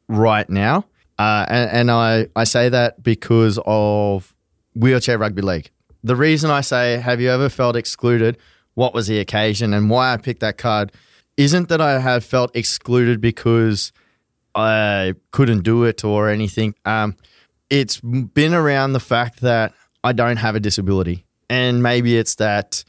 right now. Uh, and, and I, I say that because of wheelchair rugby league. The reason I say, have you ever felt excluded? What was the occasion and why I picked that card isn't that I have felt excluded because I couldn't do it or anything. Um, it's been around the fact that I don't have a disability. And maybe it's that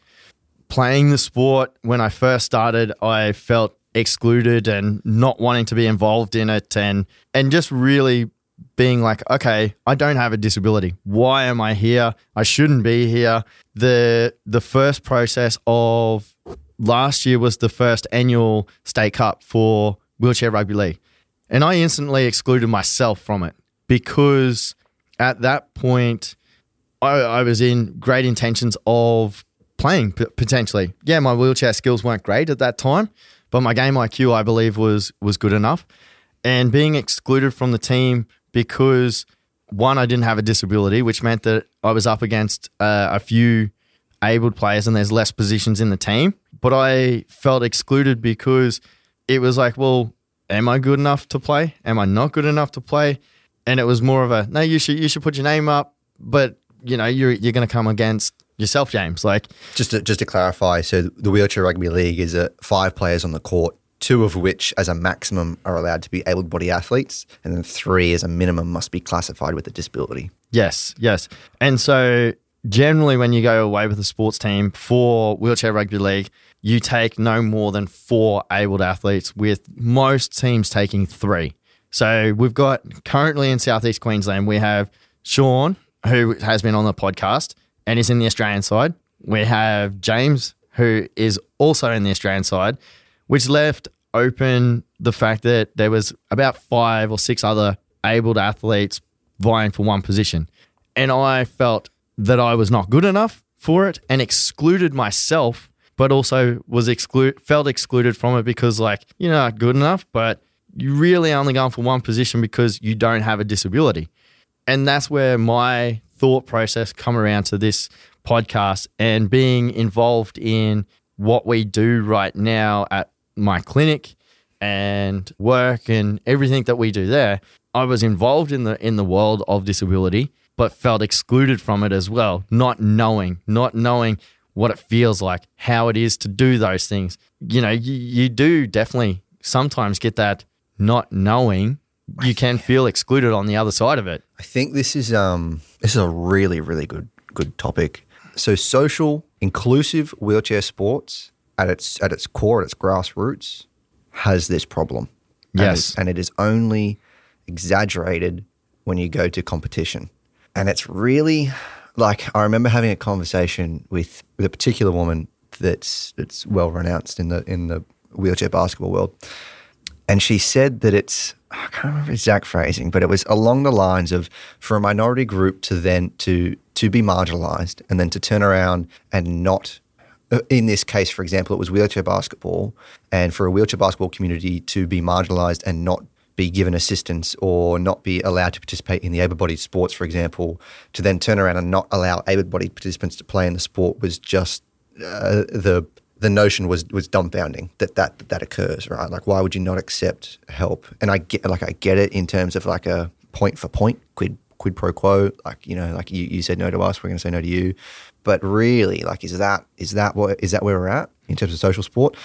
playing the sport when I first started, I felt excluded and not wanting to be involved in it and and just really being like, okay, I don't have a disability. Why am I here? I shouldn't be here. The the first process of last year was the first annual state cup for wheelchair rugby league. And I instantly excluded myself from it because at that point I, I was in great intentions of playing p- potentially. Yeah, my wheelchair skills weren't great at that time, but my game IQ I believe was was good enough. And being excluded from the team because one I didn't have a disability, which meant that I was up against uh, a few abled players and there's less positions in the team. But I felt excluded because it was like, well, am I good enough to play? Am I not good enough to play? And it was more of a no, you should you should put your name up, but you know you're you're going to come against yourself, James. Like just to, just to clarify, so the wheelchair rugby league is a five players on the court, two of which, as a maximum, are allowed to be able-bodied athletes, and then three, as a minimum, must be classified with a disability. Yes, yes. And so generally when you go away with a sports team for wheelchair rugby league, you take no more than four abled athletes with most teams taking three. So we've got currently in Southeast Queensland, we have Sean, who has been on the podcast and is in the Australian side. We have James, who is also in the Australian side, which left open the fact that there was about five or six other abled athletes vying for one position. And I felt that I was not good enough for it and excluded myself, but also was exclude felt excluded from it because like you're not good enough, but you really only going for one position because you don't have a disability. And that's where my thought process come around to this podcast and being involved in what we do right now at my clinic and work and everything that we do there. I was involved in the in the world of disability, but felt excluded from it as well, not knowing, not knowing what it feels like, how it is to do those things. You know, you, you do definitely sometimes get that not knowing. You can feel excluded on the other side of it. I think this is um this is a really really good good topic. So social inclusive wheelchair sports at its at its core at its grassroots has this problem. And Yes. it- and it is only exaggerated when you go to competition. And it's really like I remember having a conversation with with a particular woman that's that's well renounced in the in the wheelchair basketball world. And she said that it's I can't remember exact phrasing, but it was along the lines of for a minority group to then to to be marginalized and then to turn around and not in this case, for example, it was wheelchair basketball, and for a wheelchair basketball community to be marginalized and not be given assistance or not be allowed to participate in the able-bodied sports, for example, to then turn around and not allow able-bodied participants to play in the sport was just uh, the the notion was was dumbfounding that, that that occurs, right? Like, why would you not accept help? And I get like I get it in terms of like a point for point quid quid pro quo. Like you know, like you, you said no to us, we're going to say no to you. But really, like, is that is that what is that where we're at in terms of social sport?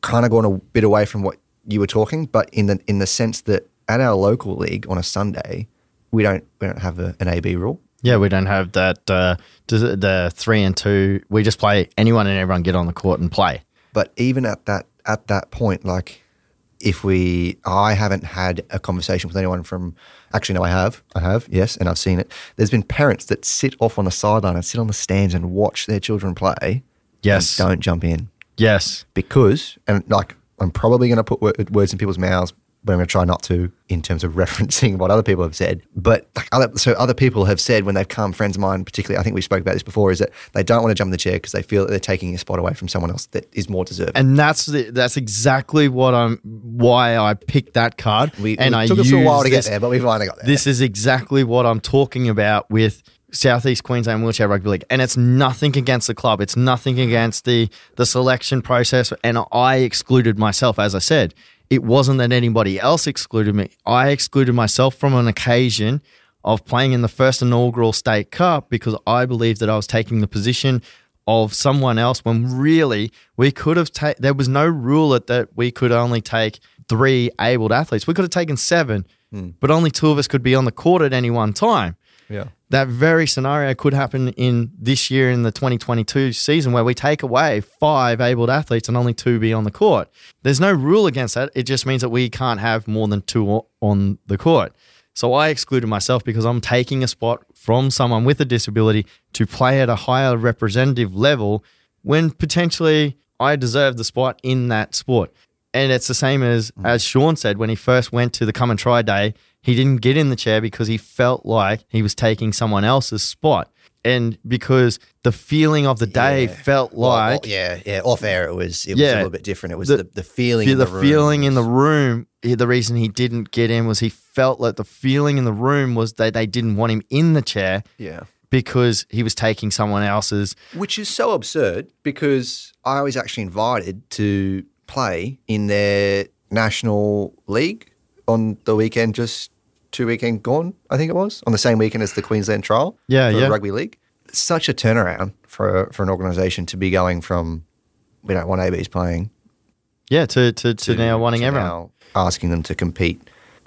Kind of going a bit away from what you were talking, but in the in the sense that at our local league on a Sunday, we don't we don't have a, an AB rule. Yeah, we don't have that. Uh, the three and two, we just play anyone and everyone get on the court and play. But even at that at that point, like if we, I haven't had a conversation with anyone from. Actually, no, I have. I have. Yes, and I've seen it. There's been parents that sit off on the sideline and sit on the stands and watch their children play. Yes. and don't jump in Yes. because, and like, I'm probably going to put words in people's mouths, but I'm going to try not to in terms of <laughs> referencing what other people have said. But like other, so other people have said when they've come, friends of mine, particularly, I think we spoke about this before, is that they don't want to jump in the chair because they feel that they're taking a spot away from someone else that is more deserving. And that's the, that's exactly what I'm why I picked that card. we, and it I took us a while to get this- there, but we finally got there. This is exactly what I'm talking about with Southeast Queensland Wheelchair Rugby League, and it's nothing against the club. It's nothing against the the selection process. And I excluded myself, as I said. It wasn't that anybody else excluded me. I excluded myself from an occasion of playing in the first inaugural state cup because I believed that I was taking the position of someone else when really we could have taken there was no rule that, that we could only take three abled athletes. We could have taken seven hmm. but only two of us could be on the court at any one time yeah. that very scenario could happen in this year in the 2022 season where we take away five abled athletes and only two be on the court. There's no rule against that. It just means that we can't have more than two on the court. So I excluded myself because I'm taking a spot from someone with a disability to play at a higher representative level when potentially I deserve the spot in that sport. And it's the same as mm. as Sean said when he first went to the come and try day, he didn't get in the chair because he felt like he was taking someone else's spot. And because the feeling of the day Yeah. felt Well, well, like yeah, yeah. Off air, it was it was a little bit different. It was The- the, the, feeling, the, in the, room feeling in the room. The reason he didn't get in was he felt like the feeling in the room was that they didn't want him in the chair yeah. because he was taking someone else's. Which is so absurd because I was actually invited to play in their national league on the weekend, just two weekend gone, I think it was, on the same weekend as the Queensland trial Yeah, for yeah. rugby league. Such a turnaround for for an organisation to be going from we don't want ABs playing Yeah, to to, to, now wanting to everyone. now asking them to compete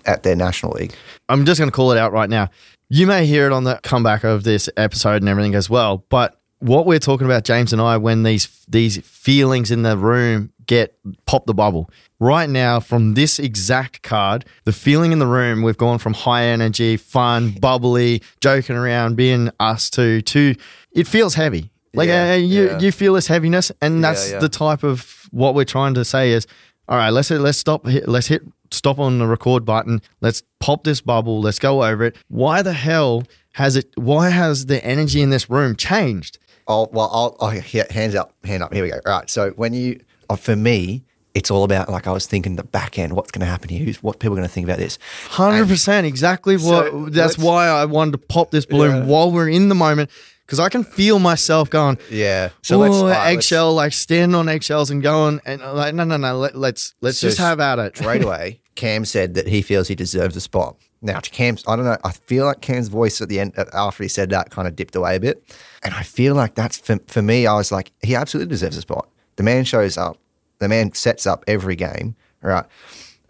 at their national league. I'm just going to call it out right now. You may hear it on the comeback of this episode and everything as well, but what we're talking about, James and I, when these these feelings in the room get pop the bubble. Right now, from this exact card, the feeling in the room, we've gone from high energy, fun, bubbly, joking around, being us two, to it feels heavy. Like Yeah, uh, you, yeah. you feel this heaviness, and that's yeah. the type of what we're trying to say is, all right, let's let's stop, hit, let's hit stop on the record button. Let's pop this bubble. Let's go over it. Why the hell has it? Why has the energy in this room changed? I'll, well, I'll, I'll hands up, hand up. Here we go. All right. So when you, for me, it's all about like I was thinking the back end. What's going to happen here? Who's, what people are going to think about this? Hundred percent, exactly what. So, that's why I wanted to pop this balloon Yeah. while we're in the moment because I can feel myself going. Yeah. So let's all right, let's- eggshell, like standing on eggshells and going, and uh, like, no, no, no. Let, let's let's So just have at it. straight <laughs> away. Cam said that he feels he deserves a spot. Now, to Cam's, I don't know. I feel like Cam's voice at the end, uh, after he said that, kind of dipped away a bit, and I feel like that's for, for me. I was like, he absolutely deserves a spot. The man shows up. The man sets up every game. Right.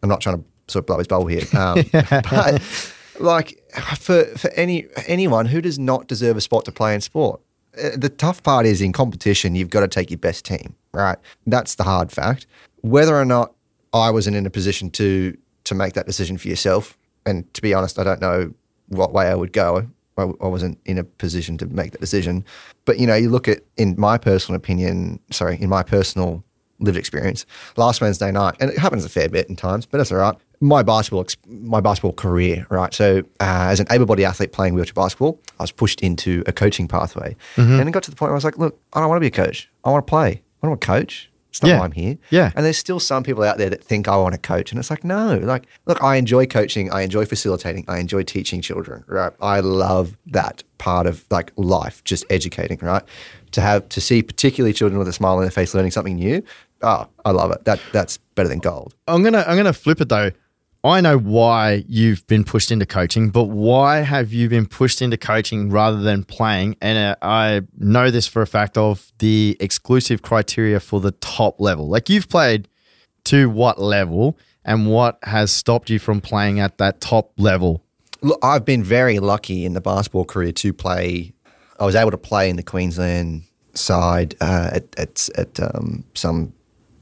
I'm not trying to sort of blow his bubble here, um, <laughs> <laughs> but like for for any anyone who does not deserve a spot to play in sport, uh, the tough part is in competition, you've got to take your best team, right? That's the hard fact. Whether or not I wasn't in a position to to make that decision for yourself, and to be honest, I don't know what way I would go I, I wasn't in a position to make that decision. But you know, you look at in my personal opinion, sorry, in my personal lived experience, last Wednesday night, and it happens a fair bit in times, but that's all right. My basketball, my basketball career, right? So, uh, as an able-bodied athlete playing wheelchair basketball, I was pushed into a coaching pathway, and it got to the point where I was like, "Look, I don't want to be a coach. I want to play. I don't want to coach. It's not Yeah. why I'm here." Yeah. And there's still some people out there that think I want to coach. And it's like, no, like, look, I enjoy coaching. I enjoy facilitating. I enjoy teaching children, right? I love that part of like life, just educating, right? To have, to see particularly children with a smile on their face learning something new. Oh, I love it. That That's better than gold. I'm gonna I'm gonna flip it though. I know why you've been pushed into coaching, but why have you been pushed into coaching rather than playing? And uh, I know this for a fact of the exclusive criteria for the top level. Like you've played to what level, and what has stopped you from playing at that top level? Look, I've been very lucky in the basketball career to play. I was able to play in the Queensland side uh, at at, at um, some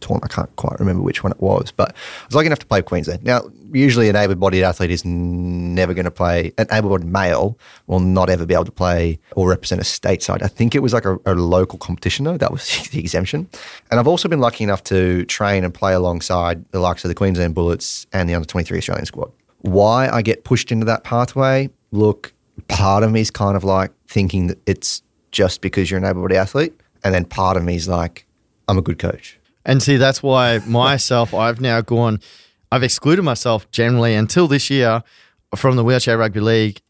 tournament. I can't quite remember which one it was, but I was lucky enough to play Queensland. Now, usually an able-bodied athlete is never going to play. An able-bodied male will not ever be able to play or represent a state side. I think it was like a, a local competition though. That was <laughs> the exemption. And I've also been lucky enough to train and play alongside the likes of the Queensland Bullets and the under 23 Australian squad why I get pushed into that pathway, look, part of me is kind of like thinking that it's just because you're an able bodied athlete. And then part of me is like, I'm a good coach. And see, that's why myself, I've now gone, I've excluded myself generally until this year from the wheelchair rugby league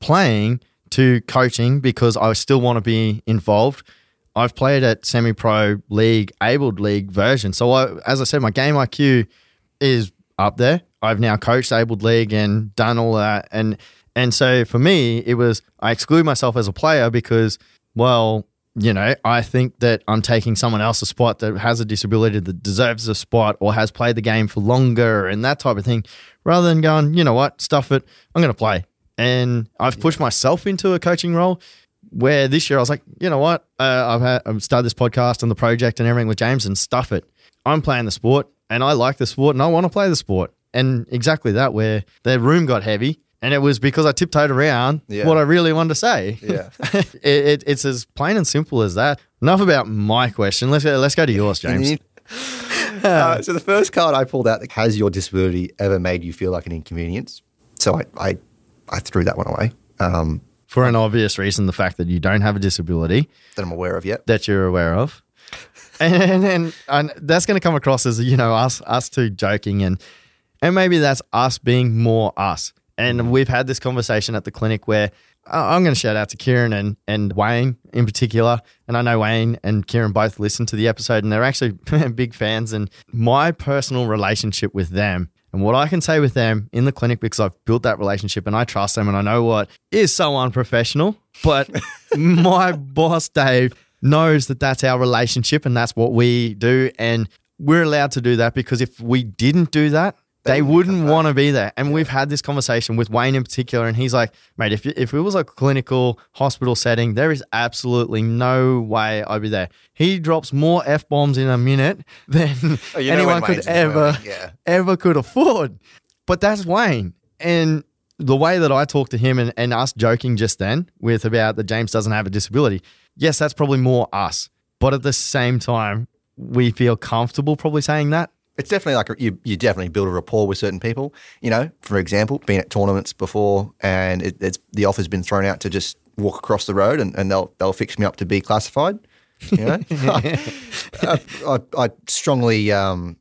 playing to coaching because I still want to be involved. I've played at semi pro league, abled league version. So, I, as I said, my game IQ is up there. I've now coached abled league and done all that. And, and so for me, it was, I exclude myself as a player because, well, you know, I think that I'm taking someone else's spot that has a disability that deserves a spot or has played the game for longer and that type of thing, rather than going, you know what, stuff it, I'm going to play. And I've pushed myself into a coaching role where this year I was like, you know what, uh, I've, had, I've started this podcast and the project and everything with James and stuff it. I'm playing the sport and I like the sport and I want to play the sport. And exactly that, where the room got heavy. And it was because I tiptoed around Yeah. what I really wanted to say. Yeah. <laughs> it, it, it's as plain and simple as that. Enough about my question. Let's go, let's go to yours, James. <laughs> uh, so the first card I pulled out, that has your disability ever made you feel like an inconvenience? So I, I, I threw that one away um, For an obvious reason, the fact that you don't have a disability that I'm aware of yet. that you're aware of. <laughs> And, and, and, and that's going to come across as, you know, us, us two joking and, and maybe that's us being more us. And we've had this conversation at the clinic where I'm going to shout out to Kieran and, and Wayne in particular. And I know Wayne and Kieran both listened to the episode and they're actually <laughs> big fans. And my personal relationship with them and what I can say with them in the clinic because I've built that relationship and I trust them and I know what is so unprofessional. But <laughs> my boss, Dave, knows that that's our relationship and that's what we do. And we're allowed to do that because if we didn't do that, they wouldn't want to be there. And we've had this conversation with Wayne in particular, and he's like, mate, if, if it was a clinical hospital setting, there is absolutely no way I'd be there. He drops more F bombs in a minute <laughs> than Oh, anyone could ever, yeah. ever could afford. But that's Wayne. And the way that I talked to him and, and us joking just then with about that James doesn't have a disability, yes, that's probably more us. But at the same time, we feel comfortable probably saying that. It's definitely like a, you, you definitely build a rapport with certain people. You know, for example, been at tournaments before, and it, it's the offer's been thrown out to just walk across the road, and, and they'll they'll fix me up to be classified. You know, <laughs> <laughs> I, I, I strongly um,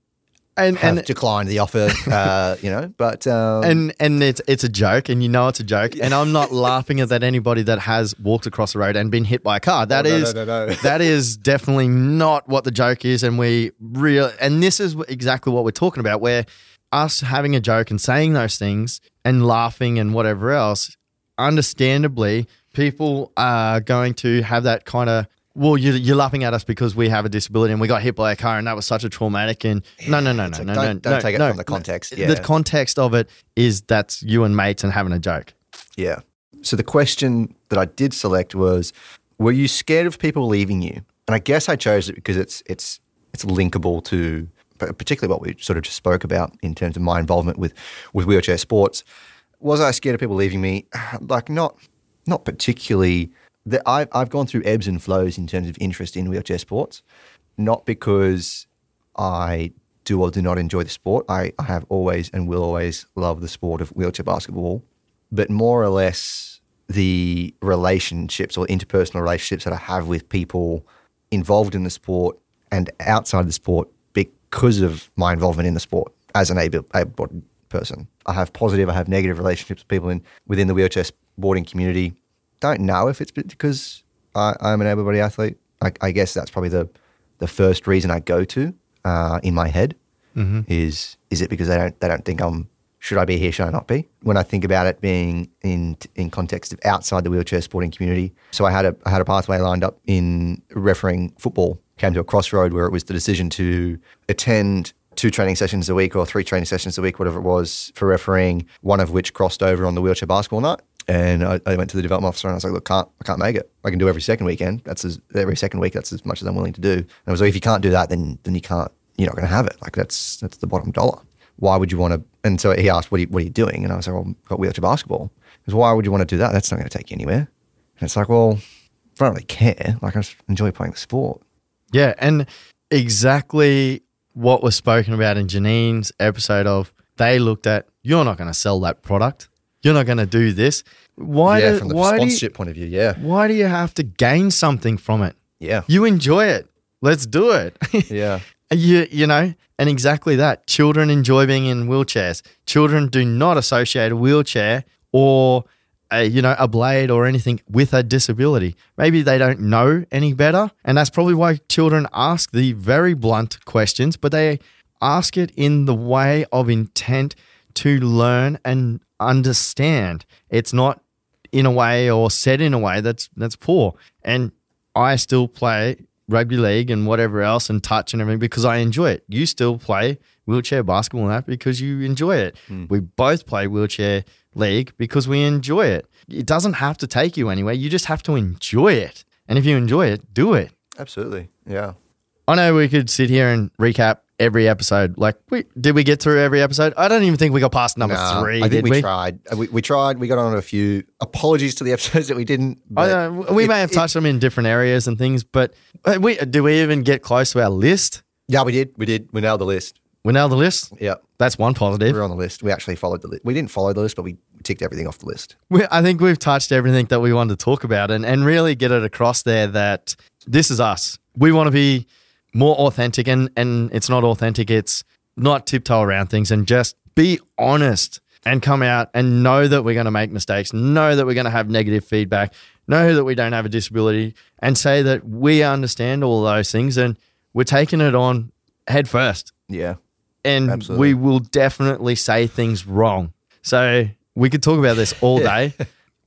And have and declined the offer. Uh, <laughs> you know, but um, and and it's it's a joke, and you know it's a joke. And I'm not <laughs> laughing at that anybody that has walked across the road and been hit by a car. That Oh, is no, no, no. that is definitely not what the joke is. And we real and this is exactly what we're talking about. Where us having a joke and saying those things and laughing and whatever else, understandably, people are going to have that kind of. Well, you're, you're laughing at us because we have a disability and we got hit by a car and that was such a traumatic and no no no no like, no don't- no don't no, take it no, from the context, yeah. The context of it is that's you and mates and having a joke. Yeah. So the question that I did select was, were you scared of people leaving you? And I guess I chose it because it's it's it's linkable to particularly what we sort of just spoke about in terms of my involvement with with wheelchair sports. Was I scared of people leaving me? <sighs> Like not not particularly. The, I've I've gone through ebbs and flows in terms of interest in wheelchair sports, not because I do or do not enjoy the sport. I, I have always and will always love the sport of wheelchair basketball, but more or less the relationships or interpersonal relationships that I have with people involved in the sport and outside the sport because of my involvement in the sport as an able, able-bodied person. I have positive, I have negative relationships with people in within the wheelchair sporting community. Don't know if it's because I, I'm an able-bodied athlete. I, I guess that's probably the the first reason I go to uh, in my head is is it because they don't they don't think I'm should I be here? Should I not be? When I think about it being in in context of outside the wheelchair sporting community. So I had a I had a pathway lined up in refereeing football. Came to a crossroad where it was the decision to attend two training sessions a week or three training sessions a week whatever it was for refereeing one of which crossed over on the wheelchair basketball night and I, I went to the development officer and I was like, look, can't, I can't make it. I can do every second weekend. That's as, every second week. That's as much as I'm willing to do. And I was like, if you can't do that, then then you can't. You're not going to have it. Like that's that's the bottom dollar. Why would you want to? And so he asked, what are you, what are you doing? And I was like, well, I've got wheelchair basketball. He goes, why would you want to do that? That's not going to take you anywhere. And it's like, well, I don't really care. Like I just enjoy playing the sport. Yeah, and exactly what was spoken about in Janine's episode of they looked at you're not going to sell that product. You're not going to do this. Why yeah, do, from the why do you, sponsorship point of view, yeah, why do you have to gain something from it? yeah, You enjoy it. Let's do it. <laughs> yeah. you you know, and exactly that. Children enjoy being in wheelchairs. Children do not associate a wheelchair or a, you know a blade or anything with a disability. Maybe they don't know any better, and that's probably why children ask the very blunt questions, but they ask it in the way of intent to learn and understand. It's not in a way or said in a way that's that's poor. And I still play rugby league and whatever else and touch and everything because I enjoy it. You still play wheelchair basketball and that because you enjoy it. Hmm. We both play wheelchair league because we enjoy it. It doesn't have to take you anywhere. You just have to enjoy it. And if you enjoy it, do it. Absolutely, yeah. I know we could sit here and recap every episode. Like, we, did we get through every episode? I don't even think we got past number Nah, three. I think did we, we? tried. Uh, We, we tried. We got on a few. Apologies to the <laughs> episodes that we didn't. I but know, we it- may have it- touched them in different areas and things, but uh, we do we even get close to our list? Yeah, we did. We did. We nailed the list. We nailed the list. Yeah, That's one positive. we're on the list. We actually followed the list. We didn't follow the list, but we ticked everything off the list. We, I think we've touched everything that we wanted to talk about and, and really get it across there that this is us. We want to be more authentic and, and it's not authentic. It's not tiptoe around things and just be honest and come out and know that we're going to make mistakes, know that we're going to have negative feedback, know that we don't have a disability and say that we understand all those things and we're taking it on head first Yeah, and Absolutely. we will definitely say things wrong. So we could talk about this all <laughs> day,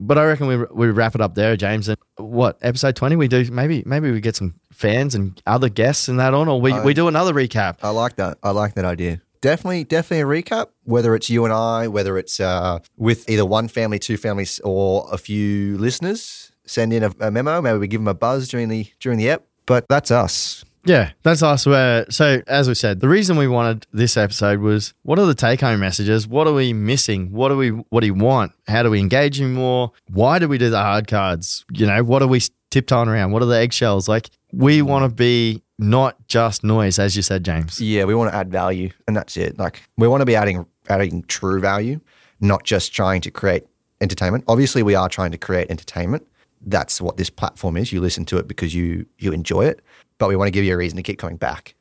but I reckon we we wrap it up there, James. And what episode twenty we do? Maybe maybe we get some fans and other guests and that on, or we, we do another recap. I like that. I like that idea. Definitely, definitely a recap. Whether it's you and I, whether it's uh, with either one family, two families, or a few listeners, send in a, a memo. Maybe we give them a buzz during the during the ep. But that's us. Yeah, that's us. Where so as we said, the reason we wanted this episode was what are the take home messages? What are we missing? What do we what do you want? How do we engage you more? Why do we do the hard cards? You know, what are we tiptoeing around? What are the eggshells? Like we want to be not just noise, as you said, James. Yeah, we want to add value, and that's it. Like we want to be adding adding true value, not just trying to create entertainment. Obviously, we are trying to create entertainment. That's what this platform is. You listen to it because you you enjoy it, but we want to give you a reason to keep coming back.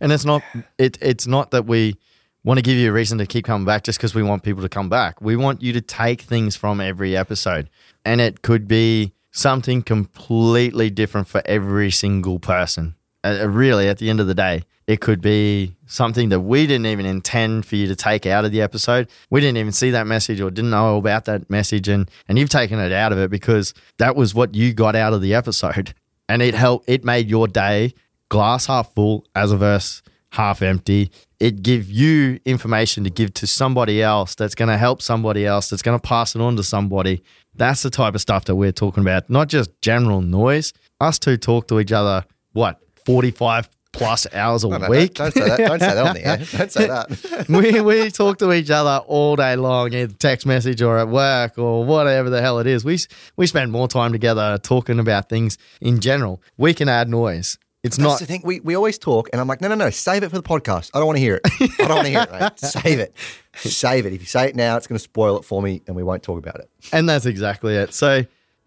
And it's not it it's not that we want to give you a reason to keep coming back just because we want people to come back. We want you to take things from every episode. And it could be something completely different for every single person. Uh, really, at the end of the day, it could be something that we didn't even intend for you to take out of the episode. We didn't even see that message or didn't know about that message, and and you've taken it out of it because that was what you got out of the episode, and it helped. It made your day glass half full as a verse half empty. It give you information to give to somebody else that's going to help somebody else that's going to pass it on to somebody. That's the type of stuff that we're talking about, not just general noise. Us two talk to each other, what, 45 plus hours a No, no, week. Don't, don't say that. Don't say that on the air. <laughs> Don't say that. we we talk to each other all day long, either text message or at work or whatever the hell it is. We we spend more time together talking about things in general. We can add noise. It's That's not the thing. We, we always talk, and I'm like, no, no, no, save it for the podcast. I don't want to hear it. I don't want to hear it, mate. <laughs> Save it. Save it. If you say it now, it's going to spoil it for me, and we won't talk about it. And that's exactly it. So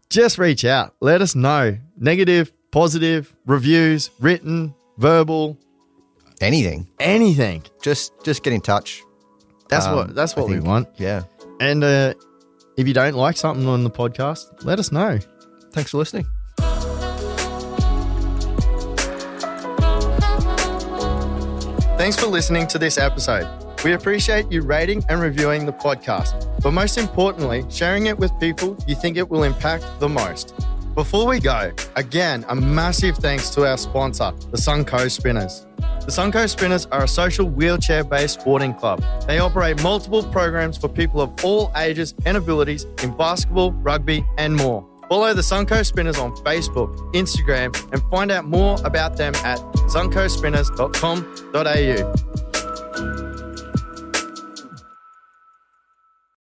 just reach out. Let us know. Negative, positive, reviews, written, verbal, Anything. anything. Just just get in touch. That's Um, what that's what we want. Yeah. And uh, if you don't like something on the podcast, let us know. Thanks for listening. Thanks for listening to this episode. We appreciate you rating and reviewing the podcast, but most importantly, sharing it with people you think it will impact the most. Before we go, again, a massive thanks to our sponsor, the Suncoast Spinners. The Suncoast Spinners are a social wheelchair based sporting club. They operate multiple programs for people of all ages and abilities in basketball, rugby, and more. Follow the Suncoast Spinners on Facebook, Instagram, and find out more about them at suncoastspinners.com.au.